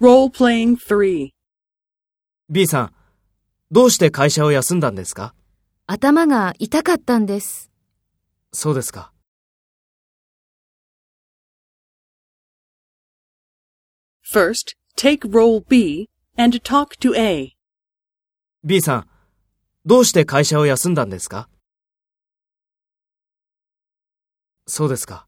Role-playing 3. B さん、どうして会社を休んだんですか？頭が痛かったんです。そうですか。First, take role B and talk to A. B さん、どうして会社を休んだんですか？そうですか。